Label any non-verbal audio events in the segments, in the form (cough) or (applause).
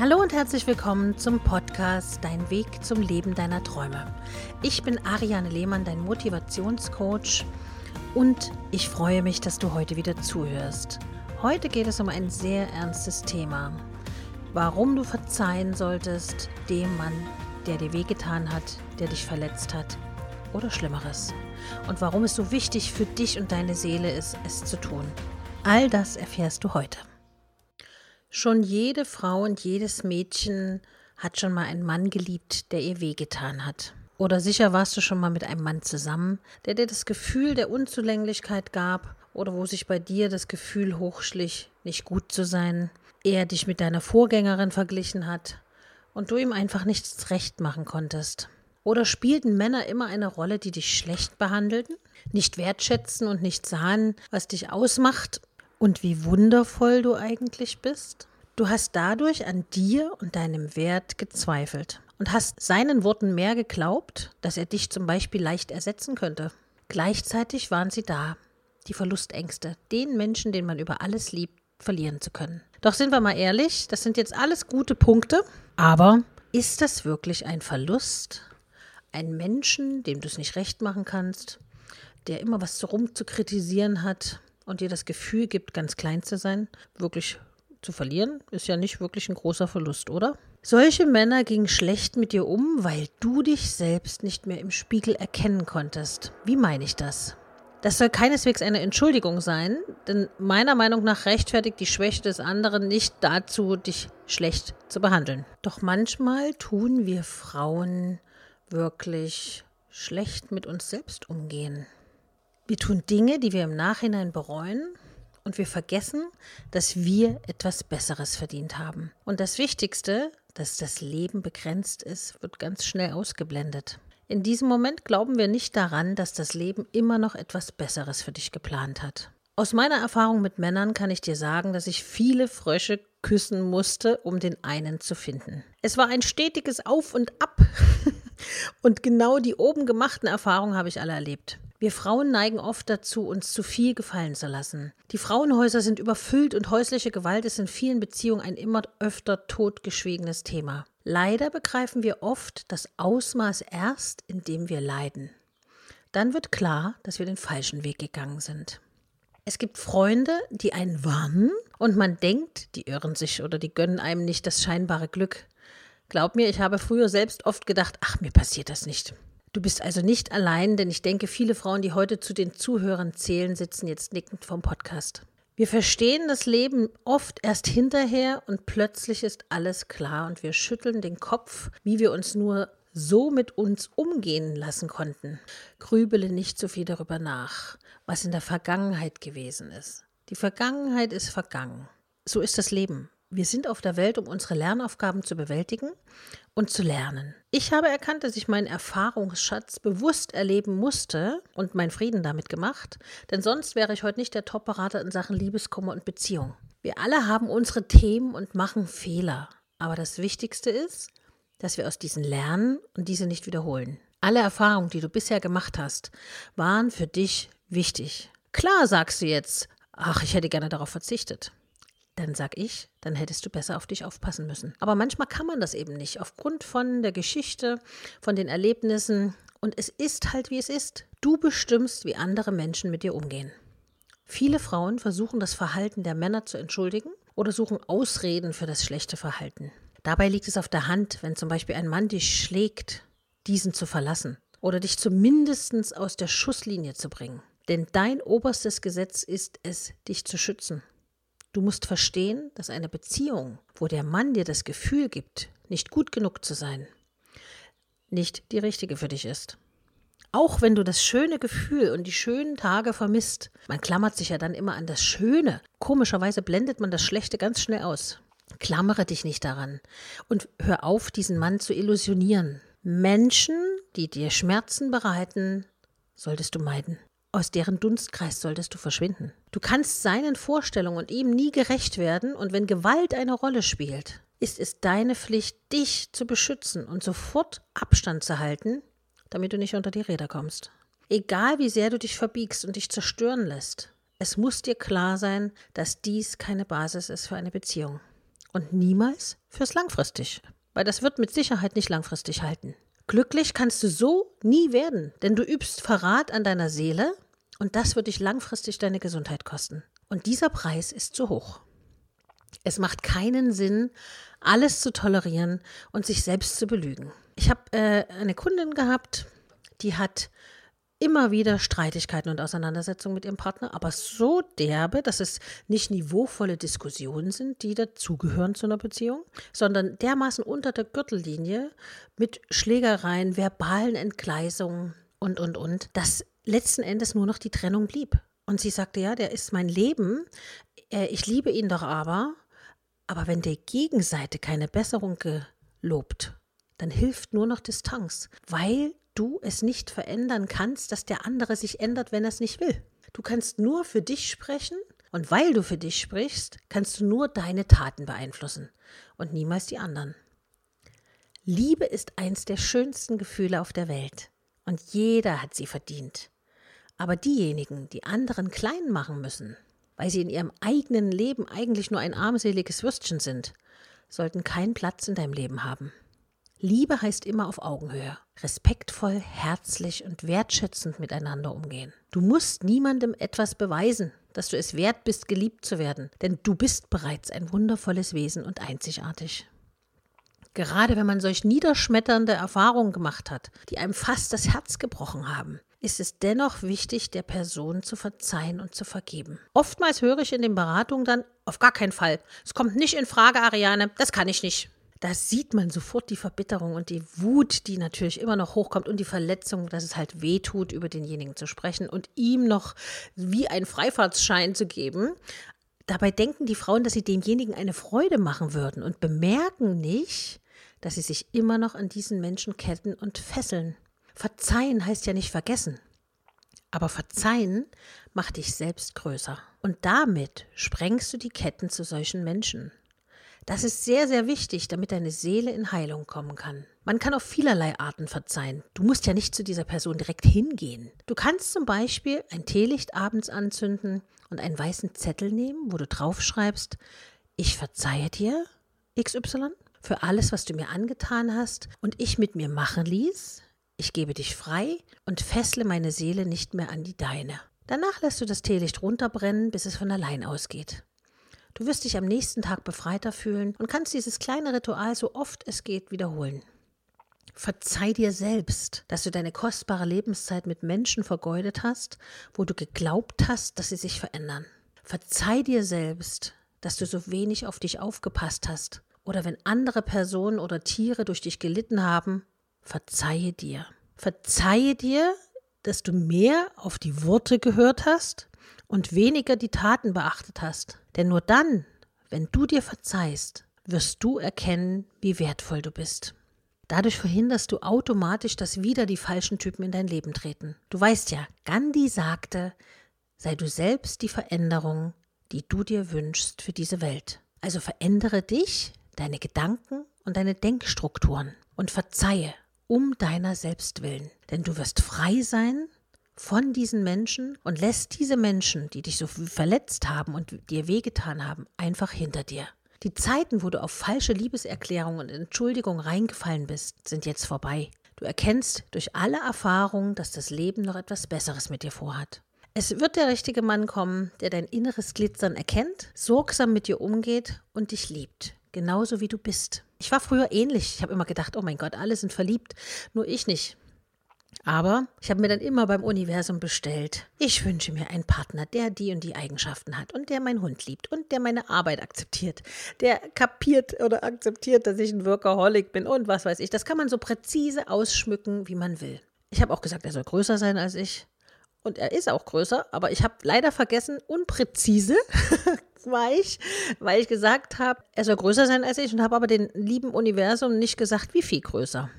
Hallo und herzlich willkommen zum Podcast Dein Weg zum Leben deiner Träume. Ich bin Ariane Lehmann, dein Motivationscoach und ich freue mich, dass du heute wieder zuhörst. Heute geht es um ein sehr ernstes Thema. Warum du verzeihen solltest dem Mann, der dir wehgetan hat, der dich verletzt hat oder Schlimmeres. Und warum es so wichtig für dich und deine Seele ist, es zu tun. All das erfährst du heute. Schon jede Frau und jedes Mädchen hat schon mal einen Mann geliebt, der ihr wehgetan hat. Oder sicher warst du schon mal mit einem Mann zusammen, der dir das Gefühl der Unzulänglichkeit gab oder wo sich bei dir das Gefühl hochschlich, nicht gut zu sein, er dich mit deiner Vorgängerin verglichen hat und du ihm einfach nichts recht machen konntest. Oder spielten Männer immer eine Rolle, die dich schlecht behandelten, nicht wertschätzen und nicht sahen, was dich ausmacht und wie wundervoll du eigentlich bist? Du hast dadurch an dir und deinem Wert gezweifelt und hast seinen Worten mehr geglaubt, dass er dich zum Beispiel leicht ersetzen könnte. Gleichzeitig waren sie da, die Verlustängste, den Menschen, den man über alles liebt, verlieren zu können. Doch sind wir mal ehrlich, das sind jetzt alles gute Punkte, aber ist das wirklich ein Verlust? Ein Menschen, dem du es nicht recht machen kannst, der immer was rum zu kritisieren hat, und dir das Gefühl gibt, ganz klein zu sein, wirklich zu verlieren, ist ja nicht wirklich ein großer Verlust, oder? Solche Männer gingen schlecht mit dir um, weil du dich selbst nicht mehr im Spiegel erkennen konntest. Wie meine ich das? Das soll keineswegs eine Entschuldigung sein, denn meiner Meinung nach rechtfertigt die Schwäche des anderen nicht dazu, dich schlecht zu behandeln. Doch manchmal tun wir Frauen wirklich schlecht mit uns selbst umgehen. Wir tun Dinge, die wir im Nachhinein bereuen und wir vergessen, dass wir etwas Besseres verdient haben. Und das Wichtigste, dass das Leben begrenzt ist, wird ganz schnell ausgeblendet. In diesem Moment glauben wir nicht daran, dass das Leben immer noch etwas Besseres für dich geplant hat. Aus meiner Erfahrung mit Männern kann ich dir sagen, dass ich viele Frösche küssen musste, um den einen zu finden. Es war ein stetiges Auf und Ab. (laughs) und genau die oben gemachten Erfahrungen habe ich alle erlebt. Wir Frauen neigen oft dazu, uns zu viel gefallen zu lassen. Die Frauenhäuser sind überfüllt und häusliche Gewalt ist in vielen Beziehungen ein immer öfter totgeschwiegenes Thema. Leider begreifen wir oft das Ausmaß erst, indem wir leiden. Dann wird klar, dass wir den falschen Weg gegangen sind. Es gibt Freunde, die einen warnen und man denkt, die irren sich oder die gönnen einem nicht das scheinbare Glück. Glaub mir, ich habe früher selbst oft gedacht, ach, mir passiert das nicht. Du bist also nicht allein, denn ich denke, viele Frauen, die heute zu den Zuhörern zählen, sitzen jetzt nickend vom Podcast. Wir verstehen das Leben oft erst hinterher und plötzlich ist alles klar und wir schütteln den Kopf, wie wir uns nur so mit uns umgehen lassen konnten. Grübele nicht so viel darüber nach, was in der Vergangenheit gewesen ist. Die Vergangenheit ist vergangen. So ist das Leben. Wir sind auf der Welt, um unsere Lernaufgaben zu bewältigen und zu lernen. Ich habe erkannt, dass ich meinen Erfahrungsschatz bewusst erleben musste und meinen Frieden damit gemacht, denn sonst wäre ich heute nicht der Top-Berater in Sachen Liebeskummer und Beziehung. Wir alle haben unsere Themen und machen Fehler. Aber das Wichtigste ist, dass wir aus diesen lernen und diese nicht wiederholen. Alle Erfahrungen, die du bisher gemacht hast, waren für dich wichtig. Klar sagst du jetzt, ach, ich hätte gerne darauf verzichtet dann sag ich, dann hättest du besser auf dich aufpassen müssen. Aber manchmal kann man das eben nicht, aufgrund von der Geschichte, von den Erlebnissen. Und es ist halt, wie es ist. Du bestimmst, wie andere Menschen mit dir umgehen. Viele Frauen versuchen das Verhalten der Männer zu entschuldigen oder suchen Ausreden für das schlechte Verhalten. Dabei liegt es auf der Hand, wenn zum Beispiel ein Mann dich schlägt, diesen zu verlassen oder dich zumindest aus der Schusslinie zu bringen. Denn dein oberstes Gesetz ist es, dich zu schützen. Du musst verstehen, dass eine Beziehung, wo der Mann dir das Gefühl gibt, nicht gut genug zu sein, nicht die richtige für dich ist. Auch wenn du das schöne Gefühl und die schönen Tage vermisst, man klammert sich ja dann immer an das Schöne. Komischerweise blendet man das Schlechte ganz schnell aus. Klammere dich nicht daran und hör auf, diesen Mann zu illusionieren. Menschen, die dir Schmerzen bereiten, solltest du meiden. Aus deren Dunstkreis solltest du verschwinden. Du kannst seinen Vorstellungen und ihm nie gerecht werden, und wenn Gewalt eine Rolle spielt, ist es deine Pflicht, dich zu beschützen und sofort Abstand zu halten, damit du nicht unter die Räder kommst. Egal wie sehr du dich verbiegst und dich zerstören lässt, es muss dir klar sein, dass dies keine Basis ist für eine Beziehung. und niemals fürs langfristig, weil das wird mit Sicherheit nicht langfristig halten. Glücklich kannst du so nie werden, denn du übst Verrat an deiner Seele und das wird dich langfristig deine Gesundheit kosten. Und dieser Preis ist zu hoch. Es macht keinen Sinn, alles zu tolerieren und sich selbst zu belügen. Ich habe äh, eine Kundin gehabt, die hat immer wieder Streitigkeiten und Auseinandersetzungen mit ihrem Partner, aber so derbe, dass es nicht niveauvolle Diskussionen sind, die dazugehören zu einer Beziehung, sondern dermaßen unter der Gürtellinie mit Schlägereien, verbalen Entgleisungen und, und, und, dass letzten Endes nur noch die Trennung blieb. Und sie sagte, ja, der ist mein Leben, äh, ich liebe ihn doch aber, aber wenn der Gegenseite keine Besserung gelobt, dann hilft nur noch Distanz, weil du es nicht verändern kannst, dass der andere sich ändert, wenn er es nicht will. Du kannst nur für dich sprechen und weil du für dich sprichst, kannst du nur deine Taten beeinflussen und niemals die anderen. Liebe ist eins der schönsten Gefühle auf der Welt und jeder hat sie verdient. Aber diejenigen, die anderen klein machen müssen, weil sie in ihrem eigenen Leben eigentlich nur ein armseliges Würstchen sind, sollten keinen Platz in deinem Leben haben. Liebe heißt immer auf Augenhöhe, respektvoll, herzlich und wertschätzend miteinander umgehen. Du musst niemandem etwas beweisen, dass du es wert bist, geliebt zu werden, denn du bist bereits ein wundervolles Wesen und einzigartig. Gerade wenn man solch niederschmetternde Erfahrungen gemacht hat, die einem fast das Herz gebrochen haben, ist es dennoch wichtig, der Person zu verzeihen und zu vergeben. Oftmals höre ich in den Beratungen dann, auf gar keinen Fall. Es kommt nicht in Frage, Ariane, das kann ich nicht da sieht man sofort die Verbitterung und die Wut, die natürlich immer noch hochkommt und die Verletzung, dass es halt weh tut, über denjenigen zu sprechen und ihm noch wie ein Freifahrtsschein zu geben. Dabei denken die Frauen, dass sie demjenigen eine Freude machen würden und bemerken nicht, dass sie sich immer noch an diesen Menschen ketten und fesseln. Verzeihen heißt ja nicht vergessen. Aber verzeihen macht dich selbst größer. Und damit sprengst du die Ketten zu solchen Menschen. Das ist sehr, sehr wichtig, damit deine Seele in Heilung kommen kann. Man kann auf vielerlei Arten verzeihen. Du musst ja nicht zu dieser Person direkt hingehen. Du kannst zum Beispiel ein Teelicht abends anzünden und einen weißen Zettel nehmen, wo du draufschreibst, ich verzeihe dir, XY, für alles, was du mir angetan hast und ich mit mir machen ließ. Ich gebe dich frei und fessle meine Seele nicht mehr an die deine. Danach lässt du das Teelicht runterbrennen, bis es von allein ausgeht. Du wirst dich am nächsten Tag befreiter fühlen und kannst dieses kleine Ritual so oft es geht wiederholen. Verzeih dir selbst, dass du deine kostbare Lebenszeit mit Menschen vergeudet hast, wo du geglaubt hast, dass sie sich verändern. Verzeih dir selbst, dass du so wenig auf dich aufgepasst hast oder wenn andere Personen oder Tiere durch dich gelitten haben, verzeihe dir. Verzeihe dir, dass du mehr auf die Worte gehört hast und weniger die Taten beachtet hast. Denn nur dann, wenn du dir verzeihst, wirst du erkennen, wie wertvoll du bist. Dadurch verhinderst du automatisch, dass wieder die falschen Typen in dein Leben treten. Du weißt ja, Gandhi sagte, sei du selbst die Veränderung, die du dir wünschst für diese Welt. Also verändere dich, deine Gedanken und deine Denkstrukturen und verzeihe um deiner selbst willen. Denn du wirst frei sein von diesen Menschen und lässt diese Menschen, die dich so verletzt haben und dir wehgetan haben, einfach hinter dir. Die Zeiten, wo du auf falsche Liebeserklärungen und Entschuldigungen reingefallen bist, sind jetzt vorbei. Du erkennst durch alle Erfahrungen, dass das Leben noch etwas Besseres mit dir vorhat. Es wird der richtige Mann kommen, der dein inneres Glitzern erkennt, sorgsam mit dir umgeht und dich liebt, genauso wie du bist. Ich war früher ähnlich. Ich habe immer gedacht, oh mein Gott, alle sind verliebt, nur ich nicht. Aber ich habe mir dann immer beim Universum bestellt, ich wünsche mir einen Partner, der die und die Eigenschaften hat und der meinen Hund liebt und der meine Arbeit akzeptiert, der kapiert oder akzeptiert, dass ich ein Workaholic bin und was weiß ich. Das kann man so präzise ausschmücken, wie man will. Ich habe auch gesagt, er soll größer sein als ich. Und er ist auch größer, aber ich habe leider vergessen, unpräzise (laughs) war ich, weil ich gesagt habe, er soll größer sein als ich und habe aber den lieben Universum nicht gesagt, wie viel größer.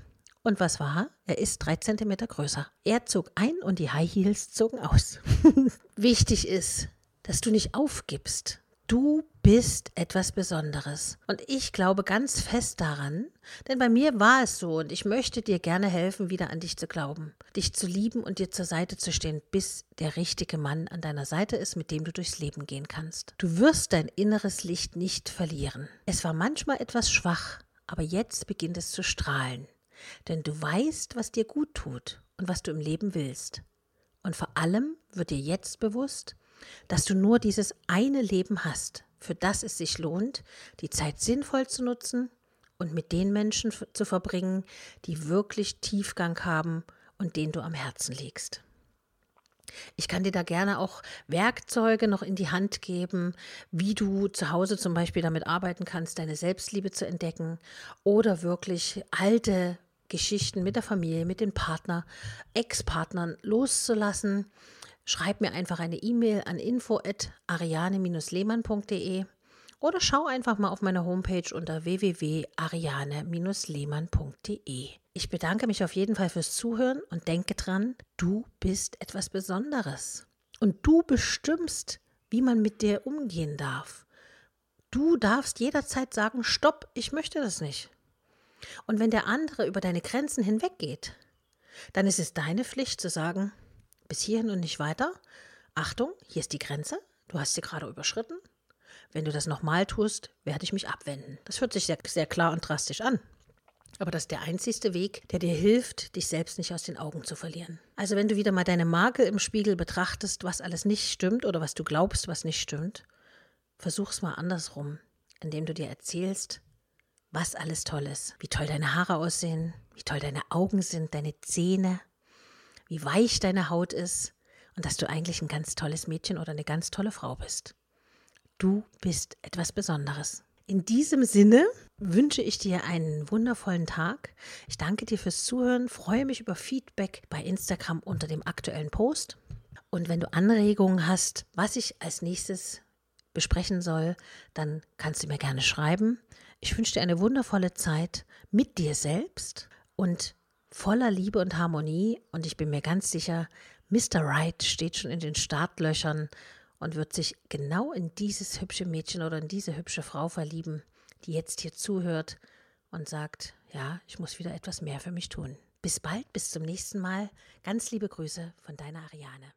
Und was war? Er ist drei Zentimeter größer. Er zog ein und die High Heels zogen aus. (laughs) Wichtig ist, dass du nicht aufgibst. Du bist etwas Besonderes. Und ich glaube ganz fest daran, denn bei mir war es so und ich möchte dir gerne helfen, wieder an dich zu glauben, dich zu lieben und dir zur Seite zu stehen, bis der richtige Mann an deiner Seite ist, mit dem du durchs Leben gehen kannst. Du wirst dein inneres Licht nicht verlieren. Es war manchmal etwas schwach, aber jetzt beginnt es zu strahlen, denn du weißt, was dir gut tut und was du im Leben willst. Und vor allem wird dir jetzt bewusst, dass du nur dieses eine Leben hast, für das es sich lohnt, die Zeit sinnvoll zu nutzen und mit den Menschen zu verbringen, die wirklich Tiefgang haben und denen du am Herzen liegst. Ich kann dir da gerne auch Werkzeuge noch in die Hand geben, wie du zu Hause zum Beispiel damit arbeiten kannst, deine Selbstliebe zu entdecken oder wirklich alte Geschichten mit der Familie, mit dem Partner, Ex-Partnern loszulassen schreib mir einfach eine E-Mail an info@ariane-lehmann.de oder schau einfach mal auf meiner Homepage unter www.ariane-lehmann.de. Ich bedanke mich auf jeden Fall fürs Zuhören und denke dran, du bist etwas Besonderes. Und du bestimmst, wie man mit dir umgehen darf. Du darfst jederzeit sagen, stopp, ich möchte das nicht. Und wenn der andere über deine Grenzen hinweggeht, dann ist es deine Pflicht zu sagen, bis hierhin und nicht weiter. Achtung, hier ist die Grenze. Du hast sie gerade überschritten. Wenn du das nochmal tust, werde ich mich abwenden. Das hört sich sehr, sehr klar und drastisch an. Aber das ist der einzigste Weg, der dir hilft, dich selbst nicht aus den Augen zu verlieren. Also wenn du wieder mal deine Makel im Spiegel betrachtest, was alles nicht stimmt oder was du glaubst, was nicht stimmt, versuch's mal andersrum, indem du dir erzählst, was alles toll ist, wie toll deine Haare aussehen, wie toll deine Augen sind, deine Zähne, wie weich deine Haut ist und dass du eigentlich ein ganz tolles Mädchen oder eine ganz tolle Frau bist. Du bist etwas Besonderes. In diesem Sinne wünsche ich dir einen wundervollen Tag. Ich danke dir fürs Zuhören, freue mich über Feedback bei Instagram unter dem aktuellen Post. Und wenn du Anregungen hast, was ich als nächstes besprechen soll, dann kannst du mir gerne schreiben. Ich wünsche dir eine wundervolle Zeit mit dir selbst und voller Liebe und Harmonie und ich bin mir ganz sicher, Mr. Right steht schon in den Startlöchern und wird sich genau in dieses hübsche Mädchen oder in diese hübsche Frau verlieben, die jetzt hier zuhört und sagt, ja, ich muss wieder etwas mehr für mich tun. Bis bald, bis zum nächsten Mal. Ganz liebe Grüße von deiner Ariane.